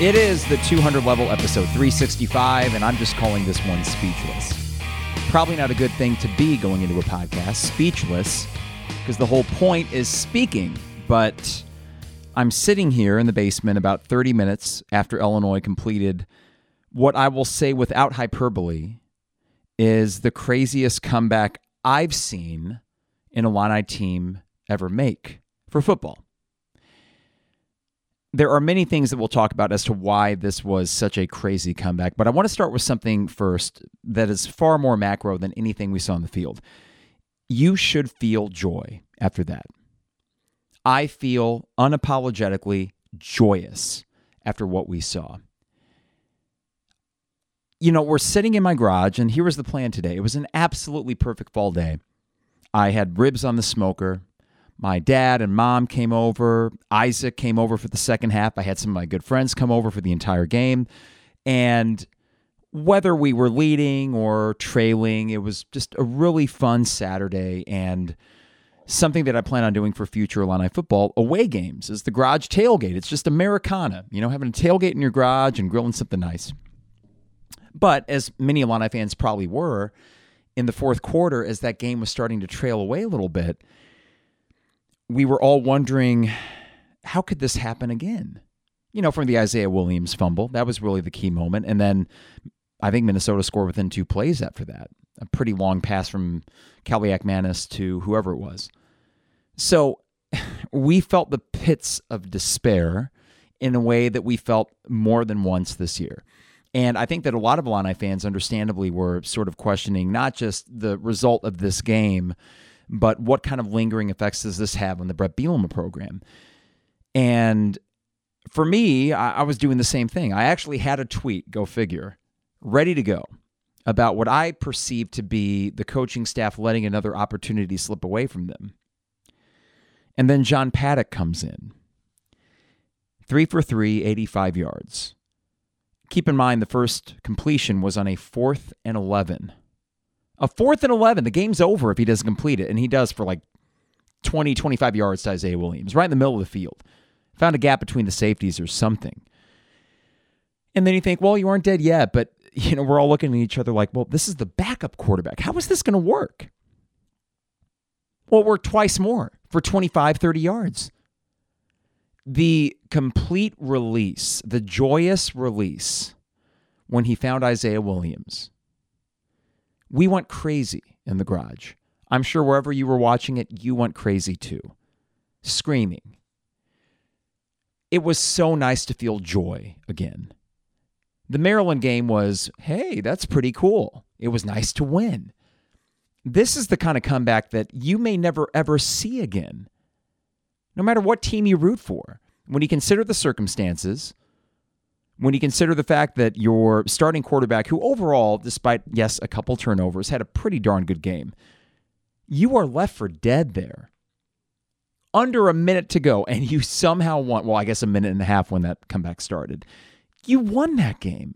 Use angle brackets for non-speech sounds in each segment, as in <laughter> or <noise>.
It is the 200 level episode 365, and I'm just calling this one Speechless. Probably not a good thing to be going into a podcast, speechless, because the whole point is speaking. But I'm sitting here in the basement about 30 minutes after Illinois completed what I will say without hyperbole is the craziest comeback I've seen in an Illini team ever make for football there are many things that we'll talk about as to why this was such a crazy comeback, but I want to start with something first that is far more macro than anything we saw on the field. You should feel joy after that. I feel unapologetically joyous after what we saw. You know, we're sitting in my garage, and here was the plan today. It was an absolutely perfect fall day. I had ribs on the smoker my dad and mom came over. Isaac came over for the second half. I had some of my good friends come over for the entire game. And whether we were leading or trailing, it was just a really fun Saturday and something that I plan on doing for future Illini football away games is the garage tailgate. It's just Americana, you know, having a tailgate in your garage and grilling something nice. But as many Illini fans probably were in the fourth quarter, as that game was starting to trail away a little bit, we were all wondering how could this happen again? You know, from the Isaiah Williams fumble, that was really the key moment. And then I think Minnesota scored within two plays after that. A pretty long pass from Kaliakmanis to whoever it was. So <sighs> we felt the pits of despair in a way that we felt more than once this year. And I think that a lot of Illini fans, understandably, were sort of questioning not just the result of this game, but what kind of lingering effects does this have on the Bret Bielema program? And for me, I, I was doing the same thing. I actually had a tweet, go figure, ready to go about what I perceived to be the coaching staff letting another opportunity slip away from them. And then John Paddock comes in. Three for three, 85 yards. Keep in mind, the first completion was on a fourth and 11. A fourth and 11. The game's over if he doesn't complete it. And he does for like 20, 25 yards to Isaiah Williams, right in the middle of the field. Found a gap between the safeties or something. And then you think, well, you aren't dead yet. But, you know, we're all looking at each other like, well, this is the backup quarterback. How is this going to work? Well, it worked twice more for 25, 30 yards. The complete release, the joyous release when he found Isaiah Williams we went crazy in the garage. I'm sure wherever you were watching it, you went crazy too, screaming. It was so nice to feel joy again. The Maryland game was, hey, that's pretty cool. It was nice to win. This is the kind of comeback that you may never ever see again, no matter what team you root for. When you consider the circumstances, when you consider the fact that your starting quarterback, who overall, despite, yes, a couple turnovers, had a pretty darn good game, you are left for dead there. Under a minute to go, and you somehow won. Well, I guess a minute and a half when that comeback started. You won that game.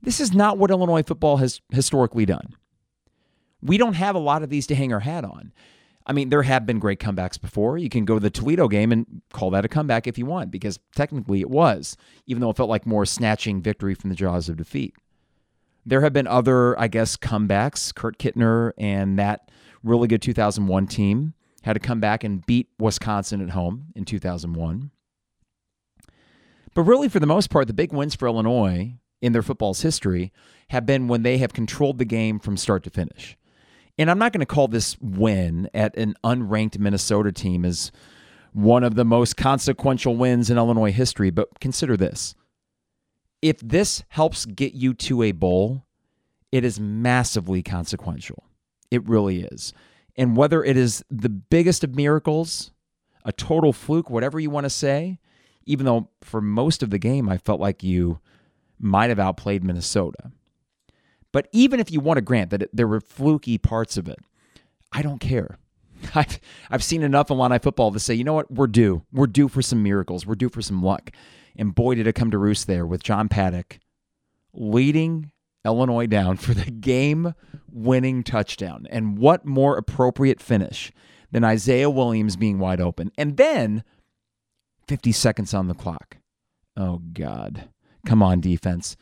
This is not what Illinois football has historically done. We don't have a lot of these to hang our hat on. I mean, there have been great comebacks before. You can go to the Toledo game and call that a comeback if you want, because technically it was, even though it felt like more snatching victory from the jaws of defeat. There have been other, I guess, comebacks. Kurt Kittner and that really good 2001 team had to come back and beat Wisconsin at home in 2001. But really, for the most part, the big wins for Illinois in their football's history have been when they have controlled the game from start to finish and I'm not going to call this win at an unranked Minnesota team as one of the most consequential wins in Illinois history, but consider this. If this helps get you to a bowl, it is massively consequential. It really is. And whether it is the biggest of miracles, a total fluke, whatever you want to say, even though for most of the game I felt like you might have outplayed Minnesota. But even if you want to grant that there were fluky parts of it, I don't care. <laughs> I've, I've seen enough Illini football to say, you know what, we're due. We're due for some miracles. We're due for some luck. And boy, did it come to roost there with John Paddock leading Illinois down <laughs> for the game winning touchdown. And what more appropriate finish than Isaiah Williams being wide open? And then 50 seconds on the clock. Oh, God. Come on, defense.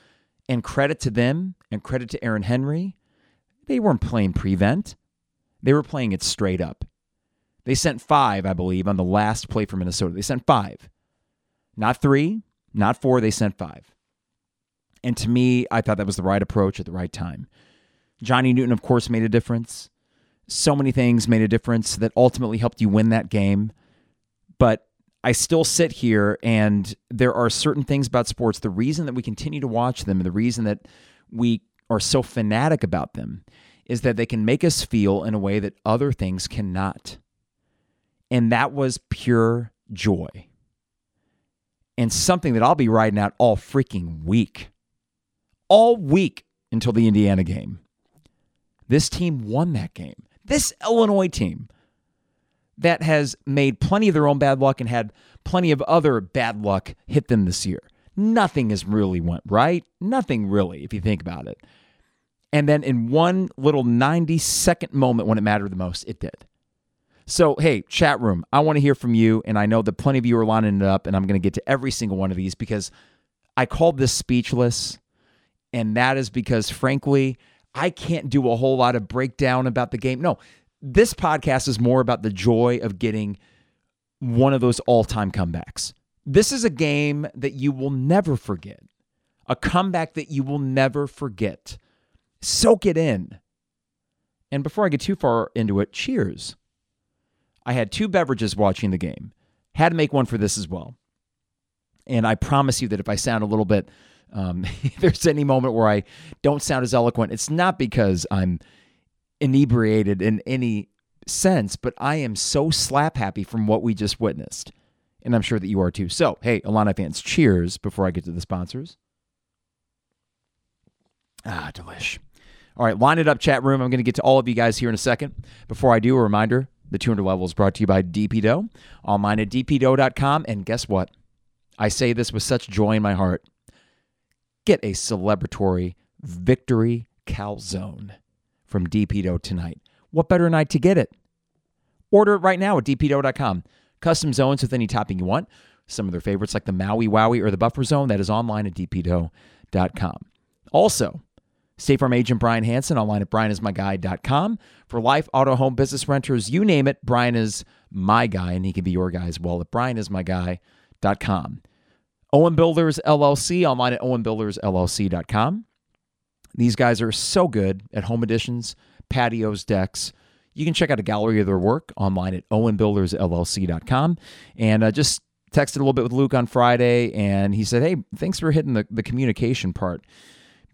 And credit to them and credit to Aaron Henry. They weren't playing prevent, they were playing it straight up. They sent five, I believe, on the last play for Minnesota. They sent five. Not three, not four, they sent five. And to me, I thought that was the right approach at the right time. Johnny Newton, of course, made a difference. So many things made a difference that ultimately helped you win that game. But I still sit here and there are certain things about sports. The reason that we continue to watch them and the reason that we are so fanatic about them is that they can make us feel in a way that other things cannot. And that was pure joy. And something that I'll be riding out all freaking week. All week until the Indiana game. This team won that game. This Illinois team that has made plenty of their own bad luck and had plenty of other bad luck hit them this year. Nothing has really went right. Nothing really, if you think about it. And then in one little 90 second moment when it mattered the most, it did. So, hey, chat room, I want to hear from you. And I know that plenty of you are lining it up, and I'm going to get to every single one of these because I called this speechless. And that is because, frankly, I can't do a whole lot of breakdown about the game. No, this podcast is more about the joy of getting one of those all time comebacks. This is a game that you will never forget, a comeback that you will never forget. Soak it in. And before I get too far into it, cheers. I had two beverages watching the game, had to make one for this as well. And I promise you that if I sound a little bit, um, <laughs> there's any moment where I don't sound as eloquent, it's not because I'm inebriated in any sense, but I am so slap happy from what we just witnessed. And I'm sure that you are too. So, hey, Illini fans, cheers before I get to the sponsors. Ah, delish. All right, line it up, chat room. I'm going to get to all of you guys here in a second. Before I do, a reminder the 200 level is brought to you by DP Dough, online at dpdough.com. And guess what? I say this with such joy in my heart. Get a celebratory victory calzone from DP Dough tonight. What better night to get it? Order it right now at dpdough.com. Custom zones with any topping you want. Some of their favorites like the Maui Wowie or the Buffer Zone, that is online at dpdough.com. Also, State Farm agent Brian Hanson online at brianismyguy.com. For life, auto, home, business renters, you name it, Brian is my guy, and he can be your guy as well at brianismyguy.com. Owen Builders LLC online at owenbuildersllc.com. These guys are so good at home additions, patios, decks. You can check out a gallery of their work online at owenbuildersllc.com. And uh, just texted a little bit with Luke on Friday, and he said, Hey, thanks for hitting the, the communication part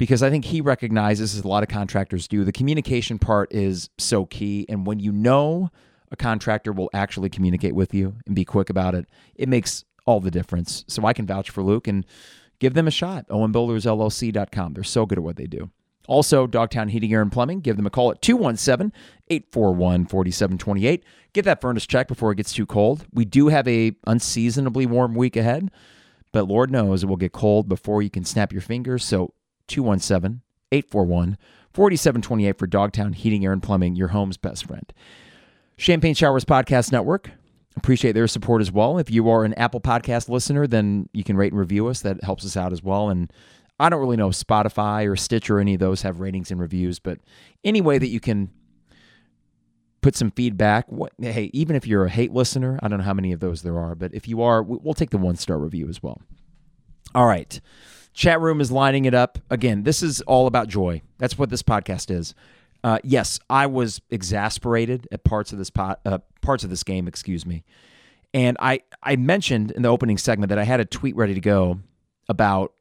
because I think he recognizes, as a lot of contractors do, the communication part is so key. And when you know a contractor will actually communicate with you and be quick about it, it makes all the difference. So I can vouch for Luke and give them a shot. OwenBuildersLLC.com. They're so good at what they do. Also, Dogtown Heating, Air, and Plumbing. Give them a call at 217 841 4728. Get that furnace checked before it gets too cold. We do have a unseasonably warm week ahead, but Lord knows it will get cold before you can snap your fingers. So, 217 841 4728 for Dogtown Heating, Air, and Plumbing, your home's best friend. Champagne Showers Podcast Network. Appreciate their support as well. If you are an Apple Podcast listener, then you can rate and review us. That helps us out as well. And I don't really know if Spotify or Stitch or any of those have ratings and reviews, but any way that you can put some feedback. What, hey, even if you're a hate listener, I don't know how many of those there are, but if you are, we'll take the one star review as well. All right. Chat room is lining it up. Again, this is all about joy. That's what this podcast is. Uh, yes, I was exasperated at parts of this pot, uh, parts of this game. Excuse me, and I I mentioned in the opening segment that I had a tweet ready to go about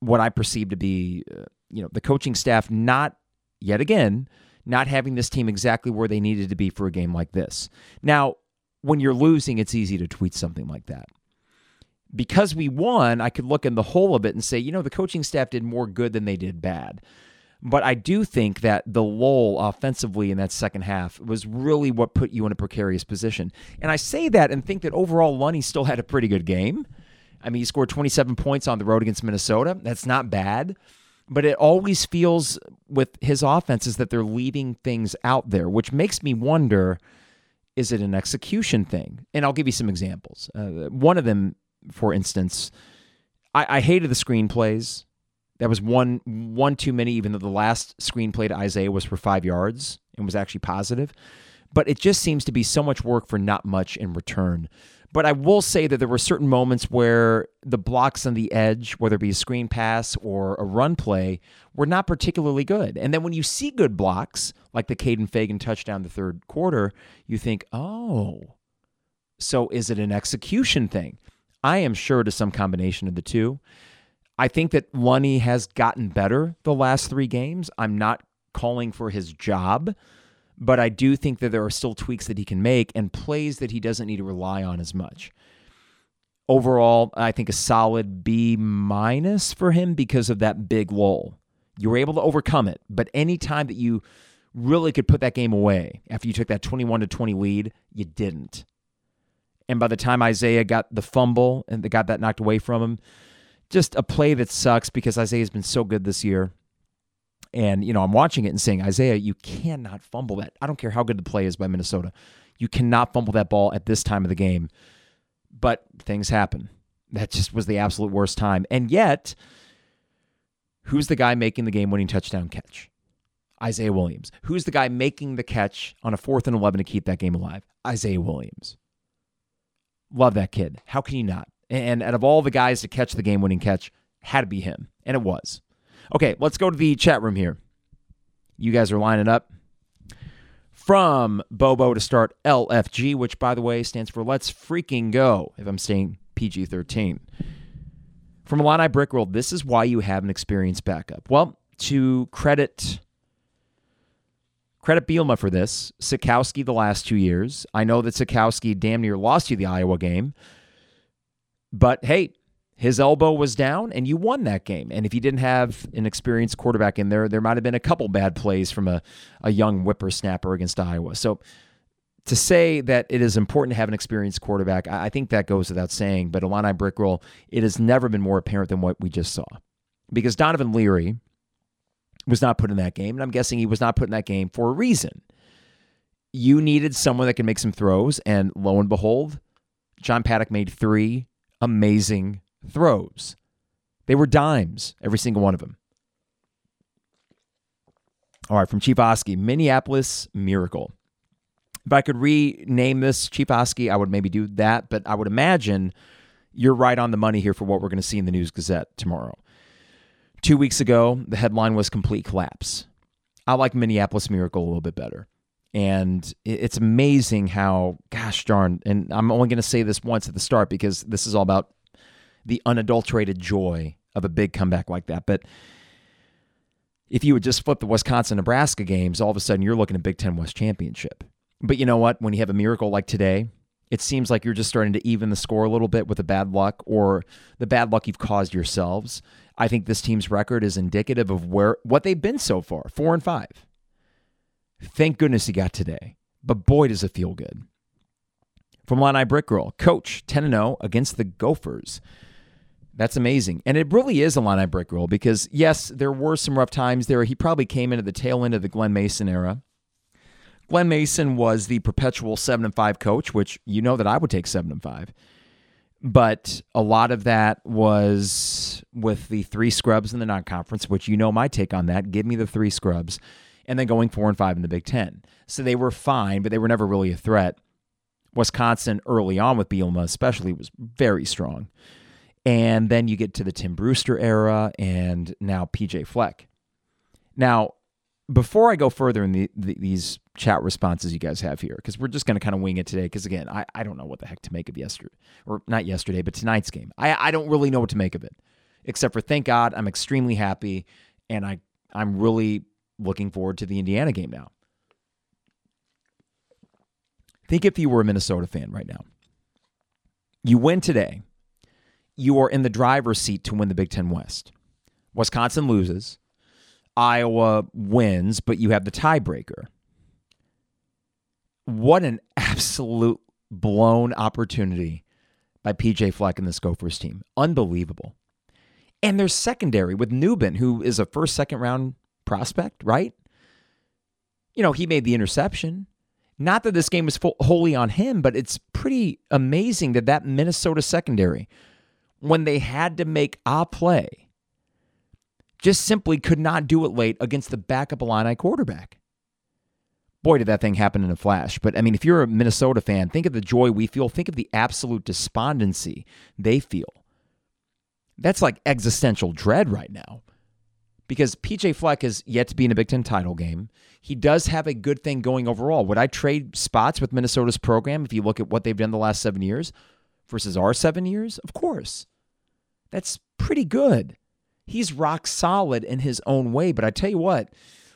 what I perceive to be, uh, you know, the coaching staff not yet again not having this team exactly where they needed to be for a game like this. Now, when you're losing, it's easy to tweet something like that. Because we won, I could look in the whole of it and say, you know, the coaching staff did more good than they did bad. But I do think that the lull offensively in that second half was really what put you in a precarious position. And I say that and think that overall Lunney still had a pretty good game. I mean, he scored 27 points on the road against Minnesota. That's not bad. But it always feels with his offenses that they're leaving things out there, which makes me wonder is it an execution thing? And I'll give you some examples. Uh, one of them, for instance, I, I hated the screenplays. That was one one too many, even though the last screenplay to Isaiah was for five yards and was actually positive. But it just seems to be so much work for not much in return. But I will say that there were certain moments where the blocks on the edge, whether it be a screen pass or a run play, were not particularly good. And then when you see good blocks, like the Kaden Feagin touchdown the third quarter, you think, oh, so is it an execution thing? I am sure to some combination of the two. I think that Lunney has gotten better the last three games. I'm not calling for his job, but I do think that there are still tweaks that he can make and plays that he doesn't need to rely on as much. Overall, I think a solid B minus for him because of that big lull. You were able to overcome it, but any time that you really could put that game away after you took that 21 to 20 lead, you didn't. And by the time Isaiah got the fumble and they got that knocked away from him, just a play that sucks because Isaiah's been so good this year. And, you know, I'm watching it and saying, Isaiah, you cannot fumble that. I don't care how good the play is by Minnesota. You cannot fumble that ball at this time of the game. But things happen. That just was the absolute worst time. And yet, who's the guy making the game winning touchdown catch? Isaiah Williams. Who's the guy making the catch on a fourth and 11 to keep that game alive? Isaiah Williams. Love that kid. How can you not? And out of all the guys to catch the game winning catch, had to be him. And it was. Okay, let's go to the chat room here. You guys are lining up. From Bobo to start LFG, which by the way stands for Let's Freaking Go, if I'm saying PG 13. From Illini Brickworld, this is why you have an experienced backup. Well, to credit credit Bielema for this. Sitkowski the last two years. I know that Sitkowski damn near lost you the Iowa game. But hey, his elbow was down and you won that game. And if you didn't have an experienced quarterback in there, there might have been a couple bad plays from a, a young whippersnapper against Iowa. So to say that it is important to have an experienced quarterback, I, I think that goes without saying. But Illini Brickroll, it has never been more apparent than what we just saw. Because Donovan Leary was not put in that game. And I'm guessing he was not put in that game for a reason. You needed someone that can make some throws. And lo and behold, John Paddock made three amazing throws. They were dimes, every single one of them. All right, from Chief Oski, Minneapolis Miracle. If I could rename this Chief Oski, I would maybe do that, but I would imagine you're right on the money here for what we're going to see in the News Gazette tomorrow. Two weeks ago, the headline was Complete Collapse. I like Minneapolis Miracle a little bit better. And it's amazing how, gosh darn, and I'm only going to say this once at the start because this is all about the unadulterated joy of a big comeback like that. But if you would just flip the Wisconsin Nebraska games, all of a sudden you're looking at Big Ten West Championship. But you know what? When you have a miracle like today, it seems like you're just starting to even the score a little bit with the bad luck or the bad luck you've caused yourselves. I think this team's record is indicative of where what they've been so far, four and five. Thank goodness he got today, but boy does it feel good. From Illini Brick Girl, Coach 10 0 against the Gophers. That's amazing. And it really is a Illini brick roll because, yes, there were some rough times there. He probably came into the tail end of the Glen Mason era. Glen Mason was the perpetual 7 and 5 coach, which you know that I would take 7 and 5. But a lot of that was with the three scrubs in the non conference, which you know my take on that. Give me the three scrubs. And then going 4 and 5 in the Big Ten. So they were fine, but they were never really a threat. Wisconsin early on with Bielema, especially, was very strong. And then you get to the Tim Brewster era and now PJ Fleck. Now, before I go further in the, the, these chat responses you guys have here, because we're just going to kind of wing it today, because again, I, I don't know what the heck to make of yesterday, or not yesterday, but tonight's game. I, I don't really know what to make of it, except for thank God I'm extremely happy and I, I'm really looking forward to the Indiana game now. Think if you were a Minnesota fan right now. You win today you are in the driver's seat to win the Big Ten West. Wisconsin loses. Iowa wins, but you have the tiebreaker. What an absolute blown opportunity by PJ Fleck and this Gophers team. Unbelievable. And there's secondary with Nubin, who is a first, second round prospect, right? You know, he made the interception. Not that this game was full, wholly on him, but it's pretty amazing that that Minnesota secondary when they had to make a play, just simply could not do it late against the backup Illini quarterback. Boy, did that thing happen in a flash. But I mean, if you're a Minnesota fan, think of the joy we feel, think of the absolute despondency they feel. That's like existential dread right now because PJ Fleck is yet to be in a Big Ten title game. He does have a good thing going overall. Would I trade spots with Minnesota's program if you look at what they've done the last seven years versus our seven years? Of course. That's pretty good. He's rock solid in his own way. But I tell you what,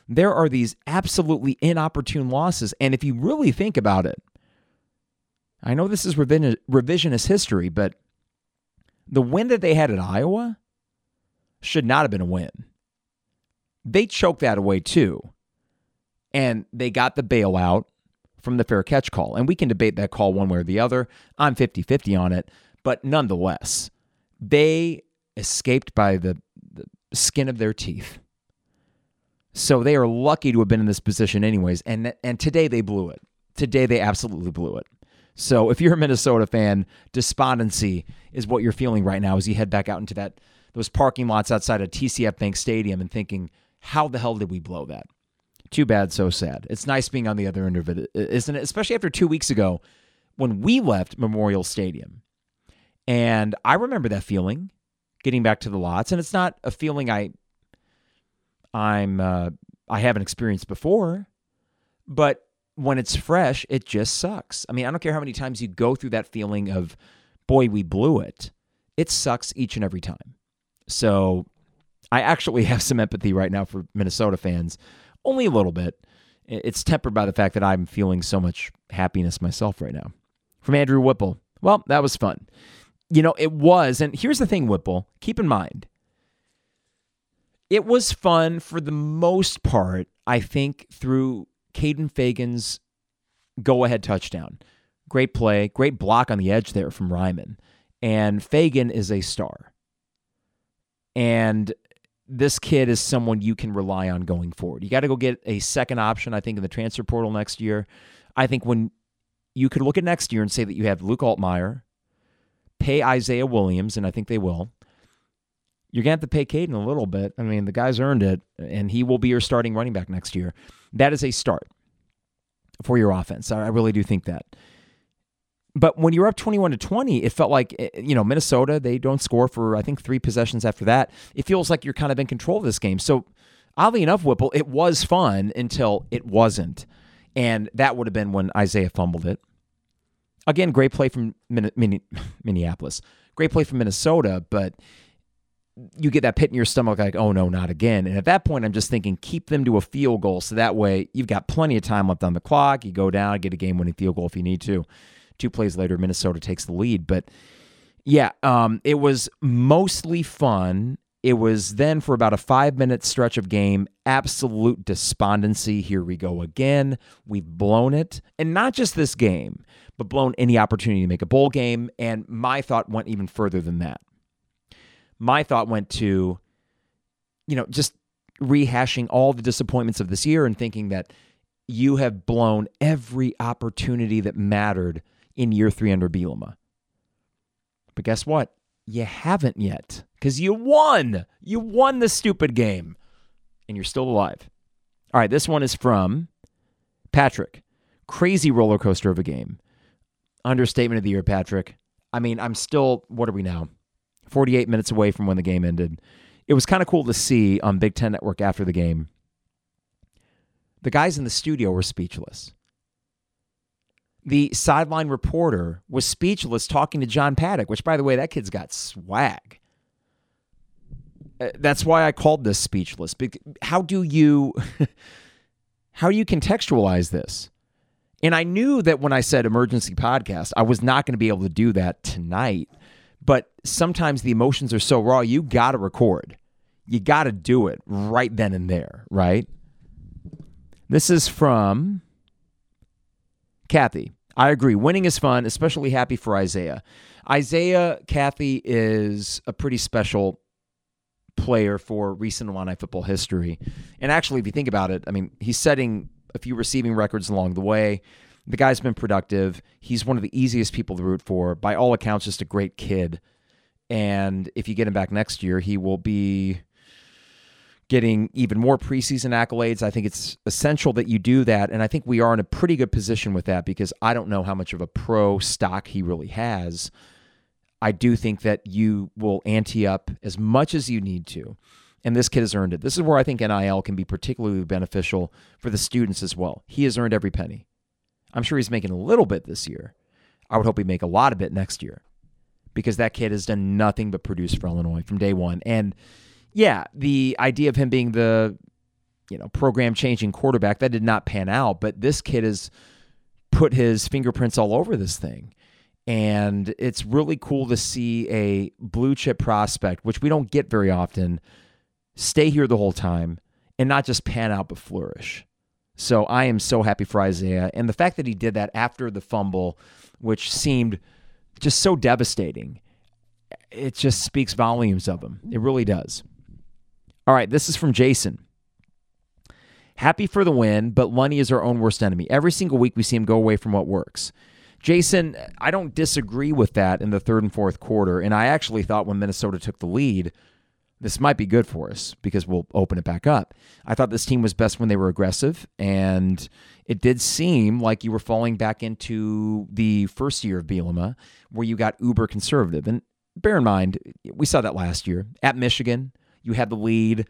there are these absolutely inopportune losses. And if you really think about it, I know this is revisionist history, but the win that they had at Iowa should not have been a win. They choked that away too. And they got the bailout from the fair catch call. And we can debate that call one way or the other. I'm 50 50 on it. But nonetheless, they escaped by the, the skin of their teeth. So they are lucky to have been in this position, anyways. And, and today they blew it. Today they absolutely blew it. So if you're a Minnesota fan, despondency is what you're feeling right now as you head back out into that those parking lots outside of TCF Bank Stadium and thinking, how the hell did we blow that? Too bad, so sad. It's nice being on the other end of it, isn't it? Especially after two weeks ago when we left Memorial Stadium. And I remember that feeling getting back to the lots. And it's not a feeling I I'm uh, I haven't experienced before, but when it's fresh, it just sucks. I mean, I don't care how many times you go through that feeling of, boy, we blew it. It sucks each and every time. So I actually <laughs> have some empathy right now for Minnesota fans, only a little bit. It's tempered by the fact that I'm feeling so much happiness myself right now. From Andrew Whipple. Well, that was fun. You know, it was. And here's the thing, Whipple keep in mind, it was fun for the most part, I think, through Kaden Feagin's go ahead touchdown. Great play, great block on the edge there from Reiman. And Feagin is a star. And this kid is someone you can rely on going forward. You got to go get a second option, I think, in the transfer portal next year. I think when you could look at next year and say that you have Luke Altmyer, pay Isaiah Williams, and I think they will. You're going to have to pay Kaden a little bit. I mean, the guy's earned it, and he will be your starting running back next year. That is a start for your offense. I really do think that. But when you're up 21 to 20, it felt like, eh, you know, Minnesota, they don't score for, I think, three possessions after that. It feels like you're kind of in control of this game. So, oddly enough, Whipple, it was fun until it wasn't. And that would have been when Isaiah fumbled it. Again, great play from <laughs> Minneapolis. Great play from Minnesota, but you get that pit in your stomach like, oh no, not again. And at that point, I'm just thinking, keep them to a field goal. So that way you've got plenty of time left on the clock. You go down, get a game winning field goal if you need to. Two plays later, Minnesota takes the lead. But yeah, um, it was mostly fun. It was then for about a five minute stretch of game, absolute despondency. Here we go again. We've blown it. And not just this game, but blown any opportunity to make a bowl game. And my thought went even further than that my thought went to, you know, just rehashing all the disappointments of this year and thinking that you have blown every opportunity that mattered in year three under Bielema. But guess what? You haven't yet because you won. You won the stupid game and you're still alive. All right, this one is from Patrick. Crazy roller coaster of a game. Understatement of the year, Patrick. I mean, I'm still, what are we now? 48 minutes away from when the game ended. It was kind of cool to see on Big Ten Network after the game. The guys in the studio were speechless. The sideline reporter was speechless talking to John Paddock, which, by the way, that kid's got swag. Uh, that's why I called this speechless. How do you <laughs> how do you contextualize this? And I knew that when I said emergency podcast, I was not going to be able to do that tonight but sometimes the emotions are so raw, you got to record. You got to do it right then and there, right? This is from Kathy. I agree. Winning is fun, especially happy for Isaiah. Isaiah Kathy is a pretty special player for recent Illini football history. And actually, if you think about it, I mean, he's setting a few receiving records along the way. The guy's been productive. He's one of the easiest people to root for. By all accounts, just a great kid. And if you get him back next year, he will be getting even more preseason accolades. I think it's essential that you do that. And I think we are in a pretty good position with that because I don't know how much of a pro stock he really has. I do think that you will ante up as much as you need to. And this kid has earned it. This is where I think NIL can be particularly beneficial for the students as well. He has earned every penny. I'm sure he's making a little bit this year. I would hope he make a lot of it next year because that kid has done nothing but produce for Illinois from day one. And yeah, the idea of him being the you know program changing quarterback that did not pan out, but this kid has put his fingerprints all over this thing. And it's really cool to see a blue chip prospect, which we don't get very often, stay here the whole time and not just pan out but flourish. So I am so happy for Isaiah. And the fact that he did that after the fumble, which seemed just so devastating, it just speaks volumes of him. It really does. All right, this is from Jason. Happy for the win, but Lunney is our own worst enemy. Every single week we see him go away from what works. Jason, I don't disagree with that in the third and fourth quarter. And I actually thought when Minnesota took the lead, this might be good for us because we'll open it back up. I thought this team was best when they were aggressive, and it did seem like you were falling back into the first year of Bielema, where you got uber conservative. And bear in mind, we saw that last year at Michigan you had the lead,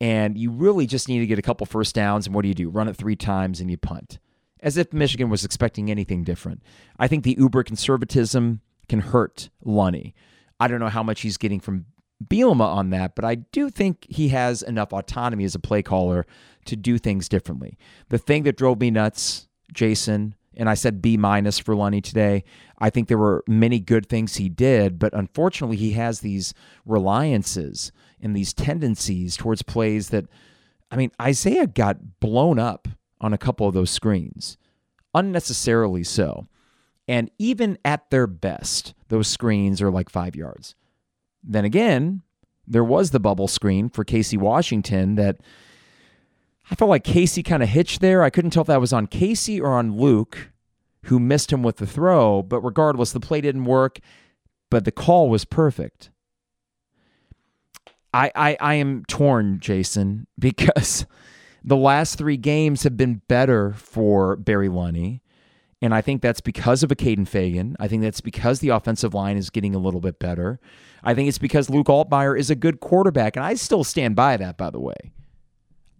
and you really just need to get a couple first downs. And what do you do? Run it three times and you punt. As if Michigan was expecting anything different. I think the uber conservatism can hurt Lunney. I don't know how much he's getting from Bielema on that, but I do think he has enough autonomy as a play caller to do things differently. The thing that drove me nuts, Jason, and I said B minus for Lunney today. I think there were many good things he did, but unfortunately, he has these reliances and these tendencies towards plays that, I mean, Isaiah got blown up on a couple of those screens, unnecessarily so. And even at their best, those screens are like five yards. Then again, there was the bubble screen for Casey Washington that I felt like Casey kind of hitched there. I couldn't tell if that was on Casey or on Luke, who missed him with the throw. But regardless, the play didn't work, but the call was perfect. I, I, I am torn, Jason, because <laughs> the last three games have been better for Barry Lunney. And I think that's because of a Kaden Feagin. I think that's because the offensive line is getting a little bit better. I think it's because Luke Altmyer is a good quarterback. And I still stand by that, by the way.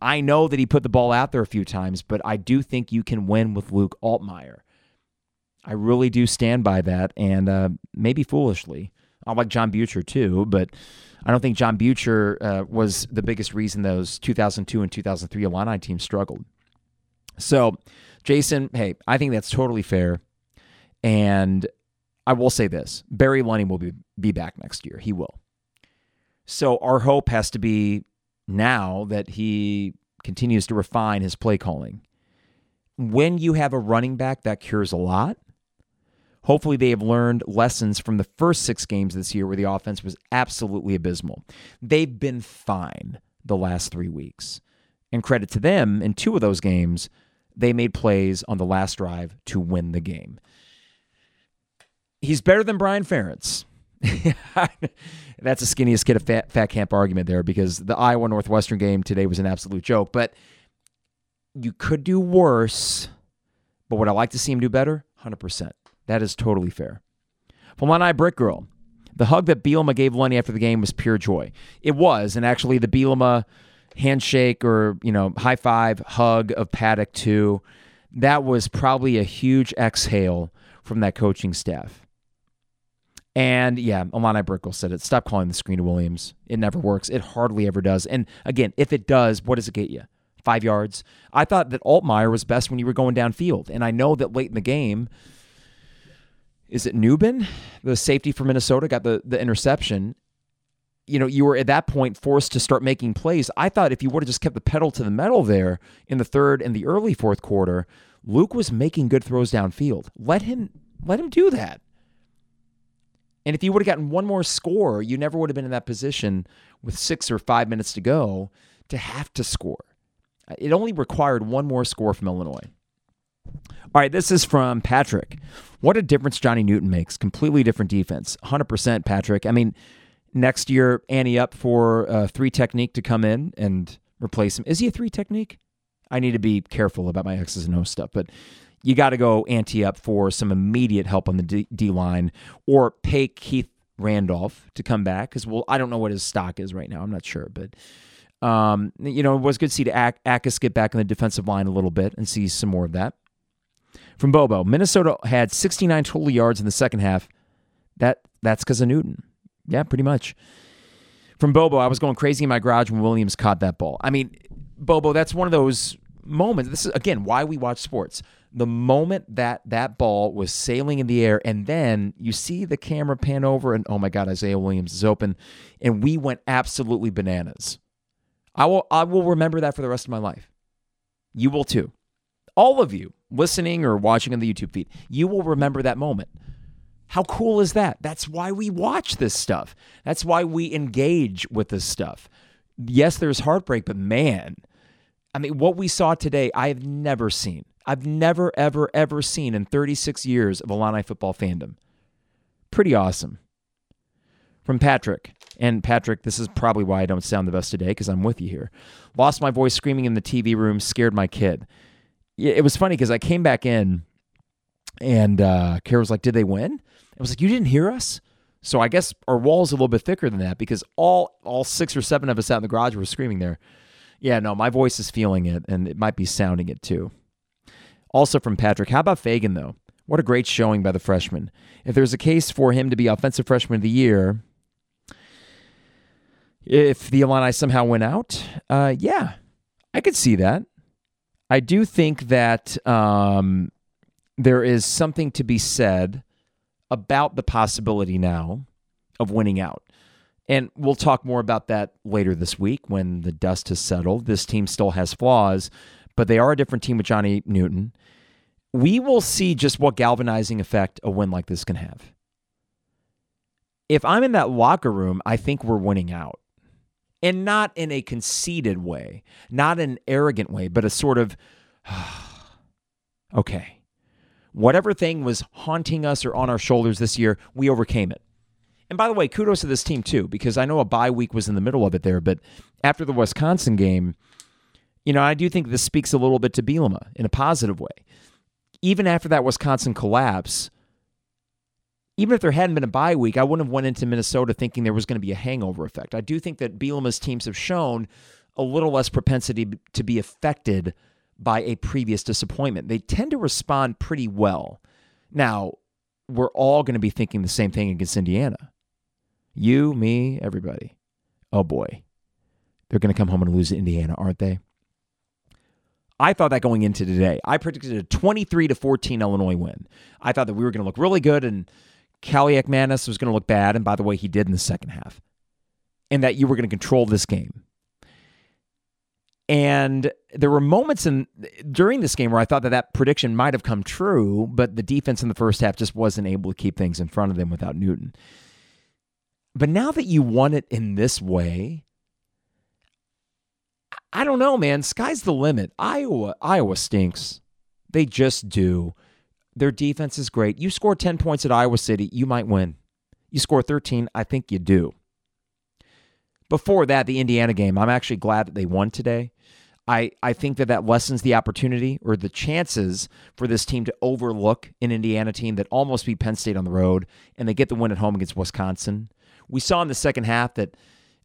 I know that he put the ball out there a few times, but I do think you can win with Luke Altmyer. I really do stand by that, and uh, maybe foolishly. I like Jon Beutjer too, but I don't think Jon Beutjer uh, was the biggest reason those 2002 and 2003 Illini teams struggled. So, Jason, hey, I think that's totally fair. And I will say this Barry Lunney will be, be back next year. He will. So, our hope has to be now that he continues to refine his play calling. When you have a running back, that cures a lot. Hopefully, they have learned lessons from the first six games this year where the offense was absolutely abysmal. They've been fine the last three weeks. And credit to them, in two of those games, they made plays on the last drive to win the game. He's better than Brian Ferentz. <laughs> That's a skinniest kid of fat, fat camp argument there because the Iowa Northwestern game today was an absolute joke. But you could do worse. But would I like to see him do better? 100%. That is totally fair. Illini Brick Girl, the hug that Bielema gave Lenny after the game was pure joy. It was, and actually the Bielema handshake or you know high five hug of Paddock too, that was probably a huge exhale from that coaching staff. And yeah, Illini Brickle said it. Stop calling the screen to Williams. It never works. It hardly ever does. And again, if it does, what does it get you? Five yards. I thought that Altmyer was best when you were going downfield. And I know that late in the game, is it Nubin, the safety for Minnesota, got the, the interception. You know, you were at that point forced to start making plays. I thought if you would have just kept the pedal to the metal there in the third and the early fourth quarter, Luke was making good throws downfield. Let him let him do that. And if you would have gotten one more score, you never would have been in that position with six or five minutes to go to have to score. It only required one more score from Illinois. All right, this is from Patrick. What a difference Johnny Newton makes. Completely different defense. 100% Patrick. I mean, next year, Annie up for a three technique to come in and replace him. Is he a three technique? I need to be careful about my X's and O stuff, but you got to go ante up for some immediate help on the D, D line or pay Keith Randolph to come back because well, I don't know what his stock is right now. I'm not sure, but um, you know, it was good to see Ak- Akis get back in the defensive line a little bit and see some more of that. From Bobo, Minnesota had 69 total yards in the second half. That that's because of Newton. Yeah, pretty much. From Bobo, I was going crazy in my garage when Williams caught that ball. I mean, Bobo, that's one of those moments. This is again why we watch sports. The moment that that ball was sailing in the air, and then you see the camera pan over, and oh my God, Isaiah Williams is open, and we went absolutely bananas. I will I will remember that for the rest of my life. You will too. All of you listening or watching on the YouTube feed, you will remember that moment. How cool is that? That's why we watch this stuff. That's why we engage with this stuff. Yes, there's heartbreak, but man, I mean, what we saw today, I have never seen. I've never, ever, ever seen in 36 years of Illini football fandom. Pretty awesome. From Patrick. And Patrick, this is probably why I don't sound the best today because I'm with you here. Lost my voice screaming in the TV room, scared my kid. It was funny because I came back in and uh, Kara was like, Did they win? I was like, You didn't hear us? So I guess our wall's a little bit thicker than that because all all six or seven of us out in the garage were screaming there. Yeah, no, my voice is feeling it and it might be sounding it too. Also from Patrick, how about Feagin though? What a great showing by the freshman. If there's a case for him to be offensive freshman of the year, if the Illini somehow went out, uh, yeah, I could see that. I do think that um, there is something to be said about the possibility now of winning out. And we'll talk more about that later this week when the dust has settled. This team still has flaws, but they are a different team with Johnny Newton. We will see just what galvanizing effect a win like this can have. If I'm in that locker room, I think we're winning out and not in a conceited way, not an arrogant way, but a sort of, <sighs> okay, whatever thing was haunting us or on our shoulders this year, we overcame it. And by the way, kudos to this team too, because I know a bye week was in the middle of it there, but after the Wisconsin game, you know, I do think this speaks a little bit to Bielema in a positive way. Even after that Wisconsin collapse, even if there hadn't been a bye week, I wouldn't have went into Minnesota thinking there was going to be a hangover effect. I do think that Bielema's teams have shown a little less propensity to be affected by a previous disappointment. They tend to respond pretty well. Now, we're all going to be thinking the same thing against Indiana. You, me, everybody. Oh boy. They're going to come home and lose to Indiana, aren't they? I thought that going into today. I predicted a 23 to 14 Illinois win. I thought that we were going to look really good and Kaliakmanis was going to look bad, and by the way, he did in the second half, and that you were going to control this game. And there were moments in during this game where I thought that that prediction might have come true, but the defense in the first half just wasn't able to keep things in front of them without Newton. But now that you won it in this way, I don't know, man. Sky's the limit. Iowa, Iowa stinks. They just do. Their defense is great. You score 10 points at Iowa City, you might win. You score 13, I think you do. Before that, the Indiana game, I'm actually glad that they won today. I, I think that that lessens the opportunity or the chances for this team to overlook an Indiana team that almost beat Penn State on the road and they get the win at home against Wisconsin. We saw in the second half that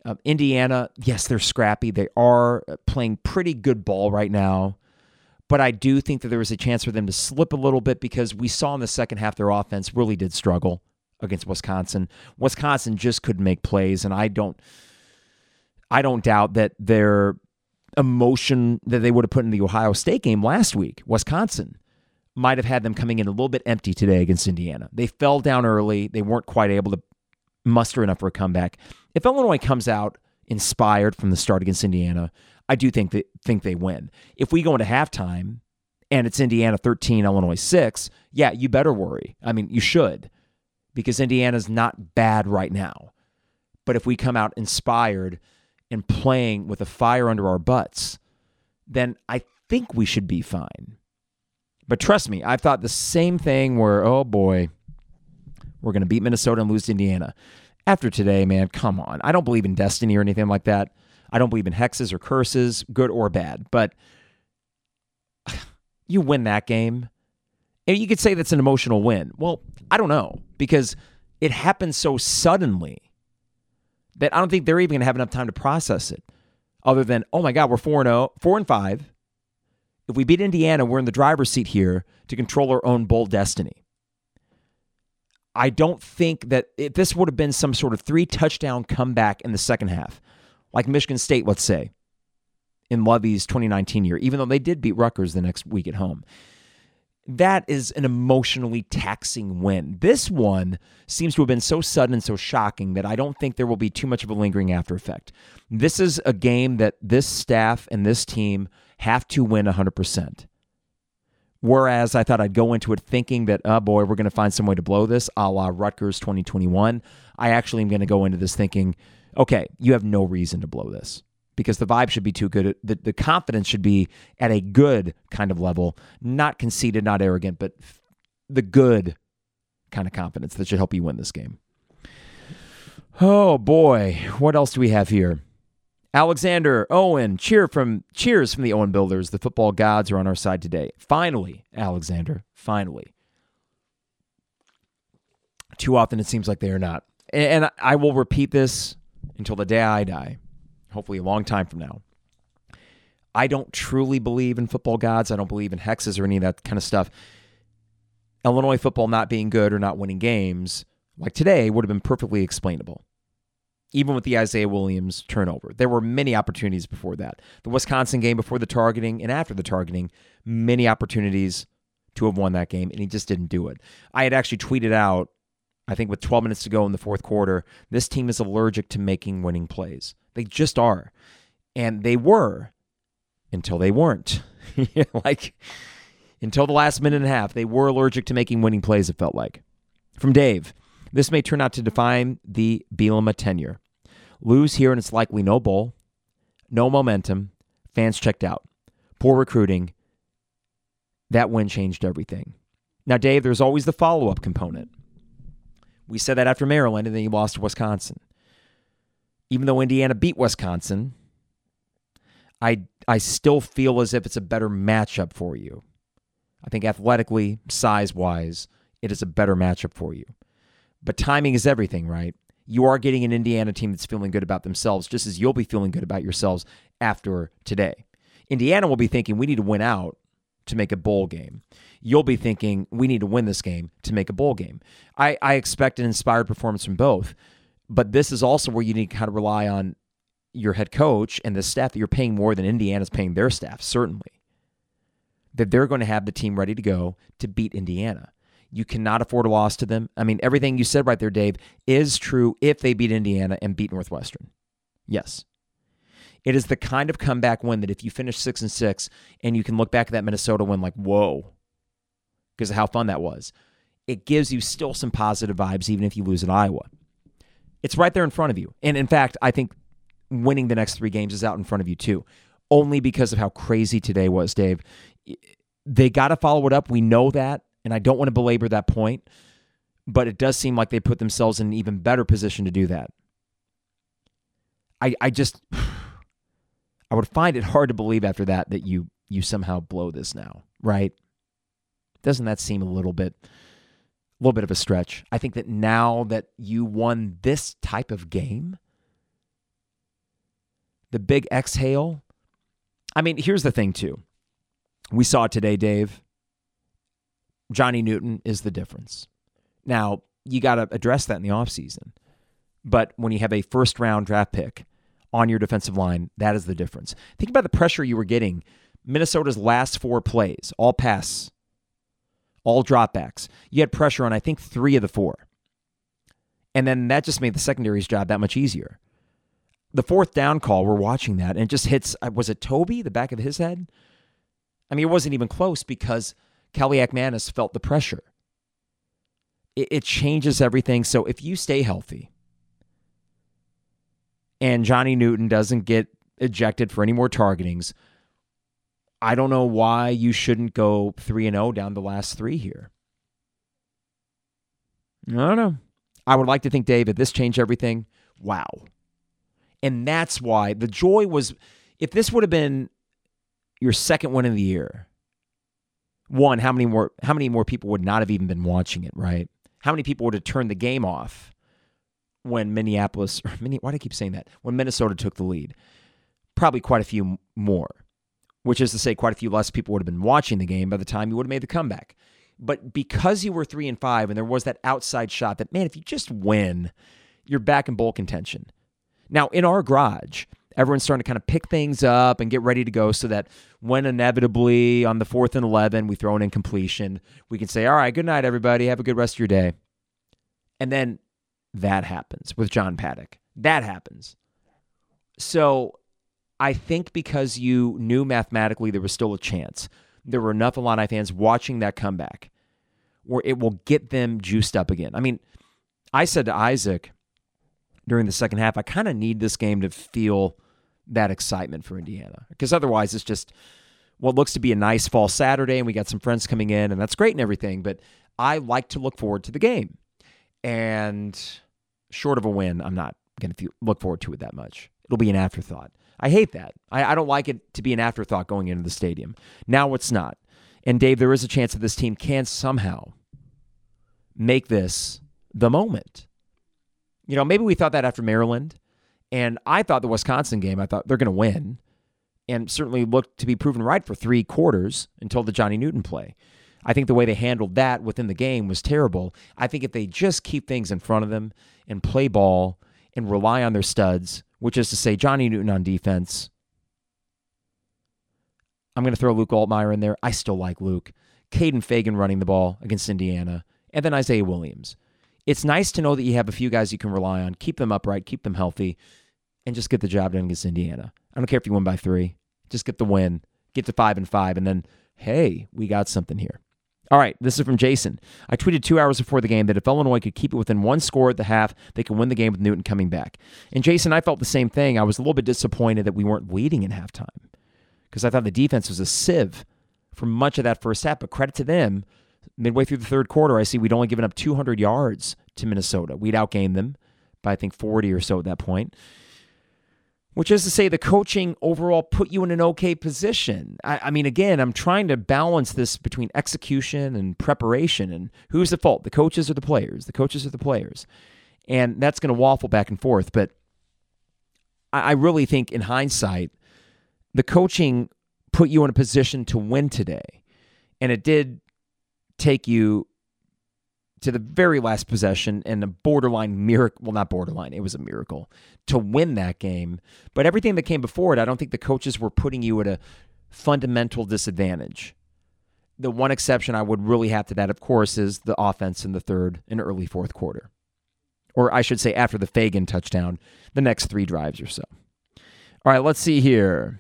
uh, Indiana, yes, they're scrappy. They are playing pretty good ball right now. But I do think that there was a chance for them to slip a little bit because we saw in the second half their offense really did struggle against Wisconsin. Wisconsin just couldn't make plays, and I don't I don't doubt that their emotion that they would have put in the Ohio State game last week, Wisconsin, might have had them coming in a little bit empty today against Indiana. They fell down early. They weren't quite able to muster enough for a comeback. If Illinois comes out inspired from the start against Indiana, I do think that think they win. If we go into halftime and it's Indiana 13, Illinois 6, yeah, you better worry. I mean, you should because Indiana's not bad right now. But if we come out inspired and playing with a fire under our butts, then I think we should be fine. But trust me, I've thought the same thing where, oh boy, we're going to beat Minnesota and lose to Indiana. After today, man, come on. I don't believe in destiny or anything like that. I don't believe in hexes or curses, good or bad. But <sighs> you win that game. And you could say that's an emotional win. Well, I don't know because it happened so suddenly that I don't think they're even going to have enough time to process it other than, oh my God, we're 4 0, 4 and 5. If we beat Indiana, we're in the driver's seat here to control our own bold destiny. I don't think that if this would have been some sort of three touchdown comeback in the second half, like Michigan State, let's say, in Lovie's 2019 year, even though they did beat Rutgers the next week at home that is an emotionally taxing win. This one seems to have been so sudden and so shocking that I don't think there will be too much of a lingering after effect. This is a game that this staff and this team have to win 100%. Whereas I thought I'd go into it thinking that, oh boy, we're going to find some way to blow this, a la Rutgers 2021. I actually am going to go into this thinking, okay, you have no reason to blow this because the vibe should be too good. The, the confidence should be at a good kind of level, not conceited, not arrogant, but the good kind of confidence that should help you win this game. Oh boy, what else do we have here? Alexander Owen, cheer from cheers from the Owen Builders. The football gods are on our side today. Finally, Alexander, finally. Too often it seems like they are not. And I will repeat this until the day I die hopefully a long time from now. I don't truly believe in football gods. I don't believe in hexes or any of that kind of stuff. Illinois football not being good or not winning games like today would have been perfectly explainable. Even with the Isaiah Williams turnover, there were many opportunities before that. The Wisconsin game before the targeting and after the targeting, many opportunities to have won that game, and he just didn't do it. I had actually tweeted out, I think with 12 minutes to go in the fourth quarter, this team is allergic to making winning plays. They just are. And they were until they weren't. <laughs> like until the last minute and a half, they were allergic to making winning plays, it felt like. From Dave, this may turn out to define the Bielema tenure. Lose here, and it's likely no bowl, no momentum, fans checked out, poor recruiting. That win changed everything. Now, Dave, there's always the follow up component. We said that after Maryland, and then you lost to Wisconsin even though Indiana beat Wisconsin, I I still feel as if it's a better matchup for you. I think athletically, size wise, it is a better matchup for you. But timing is everything, right? You are getting an Indiana team that's feeling good about themselves, just as you'll be feeling good about yourselves after today. Indiana will be thinking, we need to win out to make a bowl game. You'll be thinking, we need to win this game to make a bowl game. I, I expect an inspired performance from both. But this is also where you need to kind of rely on your head coach and the staff that you're paying more than Indiana's paying their staff, certainly. That they're going to have the team ready to go to beat Indiana. You cannot afford a loss to them. I mean, everything you said right there, Dave, is true if they beat Indiana and beat Northwestern. Yes. It is the kind of comeback win that if you finish six and six and you can look back at that Minnesota win like, whoa, because of how fun that was, it gives you still some positive vibes, even if you lose at Iowa. It's right there in front of you. And in fact, I think winning the next three games is out in front of you too, only because of how crazy today was, Dave. They got to follow it up. We know that. And I don't want to belabor that point, but it does seem like they put themselves in an even better position to do that. I, I just, <sighs> I would find it hard to believe after that that you you somehow blow this now, right? Doesn't that seem a little bit a little bit of a stretch. I think that now that you won this type of game, the big exhale. I mean, here's the thing, too. We saw today, Dave. Johnny Newton is the difference. Now, you got to address that in the offseason. But when you have a first round draft pick on your defensive line, that is the difference. Think about the pressure you were getting. Minnesota's last four plays, all pass all dropbacks. You had pressure on, I think, three of the four. And then that just made the secondary's job that much easier. The fourth down call, we're watching that, and it just hits, uh, was it Toby, the back of his head? I mean, it wasn't even close because Kaliakmanis felt the pressure. It, it changes everything. So if you stay healthy and Johnny Newton doesn't get ejected for any more targetings, I don't know why you shouldn't go 3 and 0 down the last 3 here. I don't know. I would like to think David this changed everything. Wow. And that's why the joy was if this would have been your second win of the year, one, how many more how many more people would not have even been watching it, right? How many people would have turned the game off when Minneapolis or why do I keep saying that? When Minnesota took the lead? Probably quite a few more. Which is to say quite a few less people would have been watching the game by the time you would have made the comeback. But because you were 3 and 5 and there was that outside shot that man, if you just win, you're back in bowl contention. Now, in our garage, everyone's starting to kind of pick things up and get ready to go so that when inevitably on the fourth and 11 we throw an incompletion, we can say, all right, good night, everybody. Have a good rest of your day. And then that happens with John Paddock. That happens. So I think because you knew mathematically there was still a chance, there were enough Illini fans watching that comeback where it will get them juiced up again. I mean, I said to Isaac during the second half, I kind of need this game to feel that excitement for Indiana because otherwise it's just what looks to be a nice fall Saturday and we got some friends coming in and that's great and everything. But I like to look forward to the game. And short of a win, I'm not going to look forward to it that much. It'll be an afterthought. I hate that. I, I don't like it to be an afterthought going into the stadium. Now it's not. And Dave, there is a chance that this team can somehow make this the moment. You know, maybe we thought that after Maryland. And I thought the Wisconsin game, I thought they're going to win. And certainly looked to be proven right for three quarters until the Johnny Newton play. I think the way they handled that within the game was terrible. I think if they just keep things in front of them and play ball and rely on their studs, which is to say Johnny Newton on defense, I'm going to throw Luke Altmyer in there. I still like Luke. Kaden Feagin running the ball against Indiana, and then Isaiah Williams. It's nice to know that you have a few guys you can rely on, keep them upright, keep them healthy, and just get the job done against Indiana. I don't care if you win by three, just get the win, get to five and five, and then, hey, we got something here. All right, this is from Jason. I tweeted two hours before the game that if Illinois could keep it within one score at the half, they could win the game with Newton coming back. And Jason, I felt the same thing. I was a little bit disappointed that we weren't leading in halftime because I thought the defense was a sieve for much of that first half. But credit to them, midway through the third quarter, I see we'd only given up 200 yards to Minnesota. We'd outgained them by I think 40 or so at that point which is to say the coaching overall put you in an okay position. I, I, mean, again, I'm trying to balance this between execution and preparation and who's the fault, the coaches or the players? The coaches or the players? And that's going to waffle back and forth. But I, I really think in hindsight, the coaching put you in a position to win today. And it did take you to the very last possession and a borderline miracle well not borderline it was a miracle to win that game. But everything that came before it i don't think the coaches were putting you at a fundamental disadvantage. The one exception i would really have to that of course is the offense in the third and early fourth quarter. Or i should say after the Feagin touchdown the next three drives or so. All right let's see here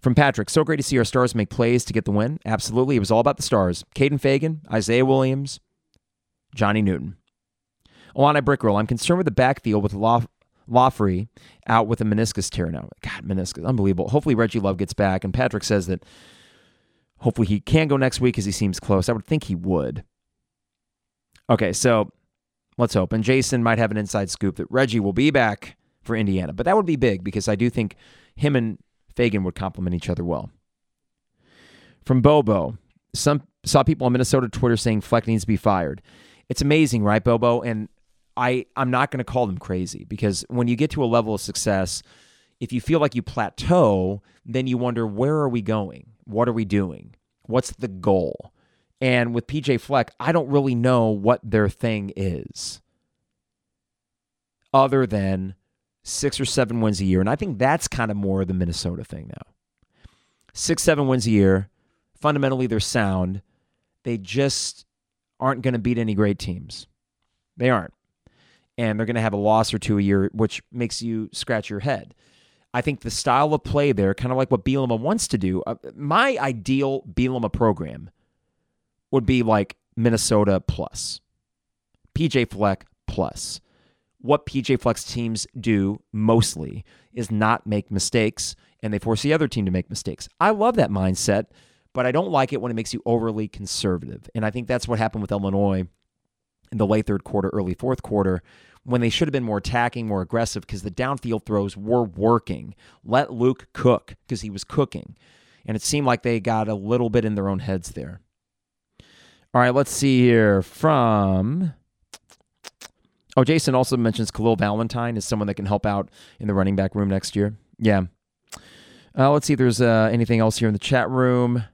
from Patrick, so great to see our stars make plays to get the win. Absolutely. It was all about the stars. Kaden Feagin, Isaiah Williams, Johnny Newton. Alana Brickroll, I'm concerned with the backfield with Laughery out with a meniscus tear now. God, meniscus, unbelievable. Hopefully Reggie Love gets back. And Patrick says that hopefully he can go next week as he seems close. I would think he would. Okay, so let's hope. And Jason might have an inside scoop that Reggie will be back for Indiana. But that would be big because I do think him and Feagin would complement each other well. From Bobo, some saw people on Minnesota Twitter saying Fleck needs to be fired. It's amazing, right, Bobo? And I, I'm not going to call them crazy because when you get to a level of success, if you feel like you plateau, then you wonder, where are we going? What are we doing? What's the goal? And with PJ Fleck, I don't really know what their thing is other than six or seven wins a year. And I think that's kind of more the Minnesota thing now. Six, seven wins a year. Fundamentally, they're sound. They just aren't going to beat any great teams. They aren't. And they're going to have a loss or two a year, which makes you scratch your head. I think the style of play there, kind of like what Bielema wants to do, uh, my ideal Bielema program would be like Minnesota plus, PJ Fleck plus what PJ Fleck's teams do mostly is not make mistakes and they force the other team to make mistakes. I love that mindset, but I don't like it when it makes you overly conservative. And I think that's what happened with Illinois in the late third quarter, early fourth quarter, when they should have been more attacking, more aggressive because the downfield throws were working. Let Luke cook because he was cooking. And it seemed like they got a little bit in their own heads there. All right, let's see here from. Oh, Jason also mentions Khalil Valentine is someone that can help out in the running back room next year. Yeah. Uh, let's see if there's uh, anything else here in the chat room.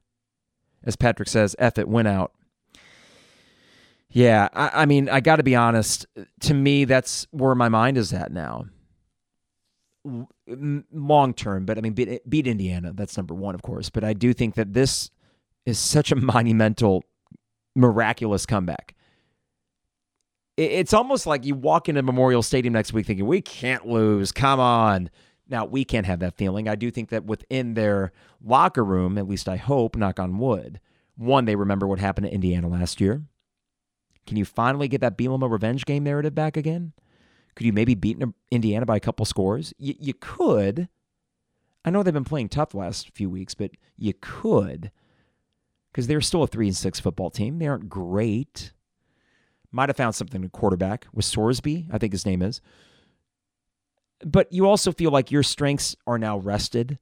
As Patrick says, F it, went out. Yeah, I, I mean, I got to be honest. To me, that's where my mind is at now. Long term, but I mean, beat, beat Indiana. That's number one, of course. But I do think that this is such a <laughs> monumental, miraculous comeback. It's almost like you walk into Memorial Stadium next week thinking, we can't lose. Come on. Now, we can't have that feeling. I do think that within their locker room, at least I hope, knock on wood, one, they remember what happened to Indiana last year. Can you finally get that Bielema revenge game narrative back again? Could you maybe beat Indiana by a couple scores? Y- you could. I know they've been playing tough last few weeks, but you could because they're still a three and six football team. They aren't great. Might have found something in quarterback with Sorsby, I think his name is. But you also feel like your strengths are now rested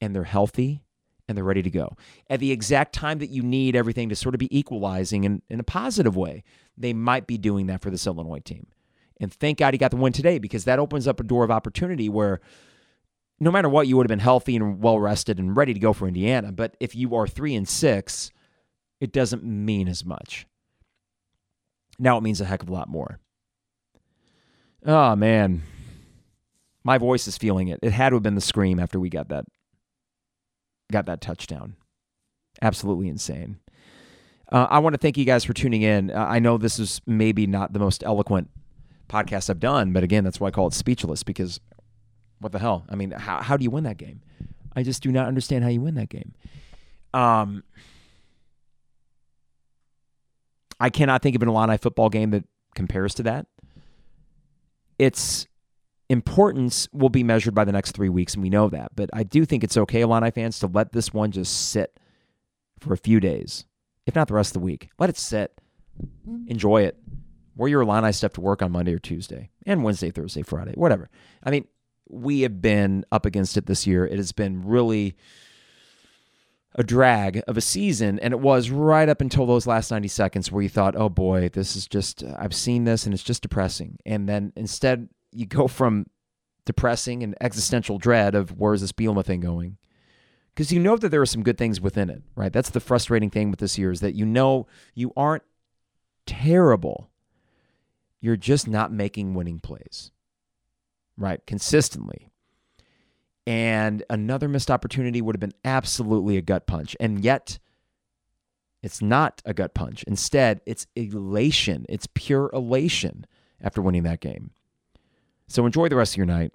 and they're healthy and they're ready to go. At the exact time that you need everything to sort of be equalizing in, in a positive way, they might be doing that for this Illinois team. And thank God he got the win today because that opens up a door of opportunity where no matter what, you would have been healthy and well rested and ready to go for Indiana. But if you are three and six, it doesn't mean as much. Now it means a heck of a lot more. Oh, man. My voice is feeling it. It had to have been the scream after we got that got that touchdown. Absolutely insane. Uh, I want to thank you guys for tuning in. Uh, I know this is maybe not the most eloquent podcast I've done, but again, that's why I call it speechless because what the hell? I mean, how, how do you win that game? I just do not understand how you win that game. Um, I cannot think of an Illini football game that compares to that. It's importance will be measured by the next three weeks, and we know that. But I do think it's okay, Illini fans, to let this one just sit for a few days, if not the rest of the week. Let it sit. Enjoy it. Wear your Illini stuff to work on Monday or Tuesday, and Wednesday, Thursday, Friday, whatever. I mean, we have been up against it this year. It has been really a drag of a season. And it was right up until those last 90 seconds where you thought, oh boy, this is just, I've seen this and it's just depressing. And then instead, you go from depressing and existential dread of where's this Bielema thing going? Because you know that there are some good things within it, right? That's the frustrating thing with this year is that you know you aren't terrible. You're just not making winning plays, right? Consistently. And another missed opportunity would have been absolutely a gut punch. And yet, it's not a gut punch. Instead, it's elation. It's pure elation after winning that game. So enjoy the rest of your night.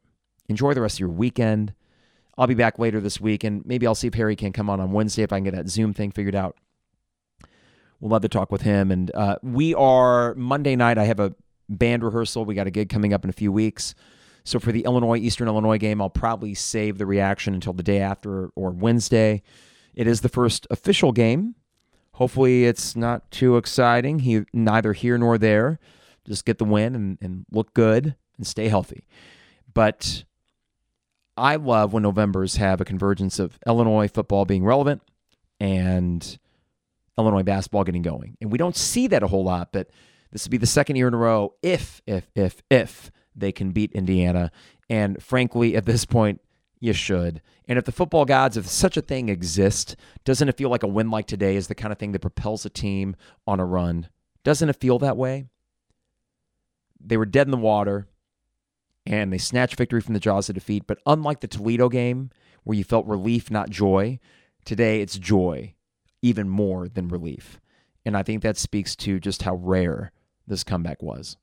Enjoy the rest of your weekend. I'll be back later this week, and maybe I'll see if Harry can come on on Wednesday if I can get that Zoom thing figured out. We'll love to talk with him. And uh, we are Monday night. I have a band rehearsal. We got a gig coming up in a few weeks. So for the Illinois Eastern Illinois game, I'll probably save the reaction until the day after or Wednesday. It is the first official game. Hopefully, it's not too exciting. He neither here nor there. Just get the win and, and look good and stay healthy. But I love when Novembers have a convergence of Illinois football being relevant and Illinois basketball getting going. And we don't see that a whole lot, but this would be the second year in a row if, if, if, if they can beat Indiana. And frankly, at this point, you should. And if the football gods, if such a thing exists, doesn't it feel like a win like today is the kind of thing that propels a team on a run? Doesn't it feel that way? They were dead in the water and they snatched victory from the jaws of defeat. But unlike the Toledo game, where you felt relief, not joy, today it's joy, even more than relief. And I think that speaks to just how rare this comeback was.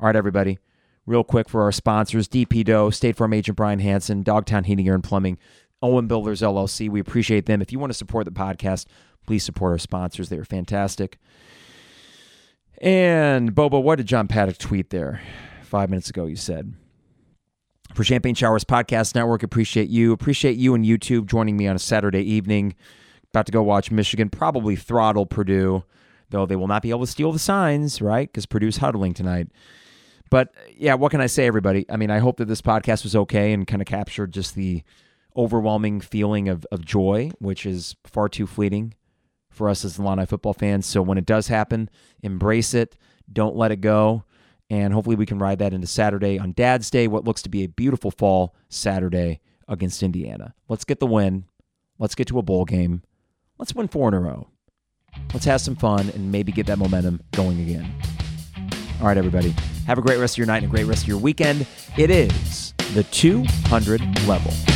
All right, everybody. Real quick for our sponsors DP Doe, State Farm Agent Brian Hanson, Dogtown Heating, Air, and Plumbing, Owen Builders LLC. We appreciate them. If you want to support the podcast, please support our sponsors. They are fantastic. And Bobo, what did John Paddock tweet there? five minutes ago, you said. For Champagne Showers Podcast Network, appreciate you. Appreciate you and YouTube joining me on a Saturday evening. About to go watch Michigan probably throttle Purdue, though they will not be able to steal the signs, right? Because Purdue's huddling tonight. But uh, yeah, what can I say, everybody? I mean, I hope that this podcast was okay and kind of captured just the overwhelming feeling of, of joy, which is far too fleeting for us as Illini football fans. So when it does happen, embrace it. Don't let it go. And hopefully we can ride that into Saturday on Dad's Day, what looks to be a beautiful fall Saturday against Indiana. Let's get the win. Let's get to a bowl game. Let's win four in a row. Let's have some fun and maybe get that momentum going again. All right, everybody. Have a great rest of your night and a great rest of your weekend. It is the 200 level.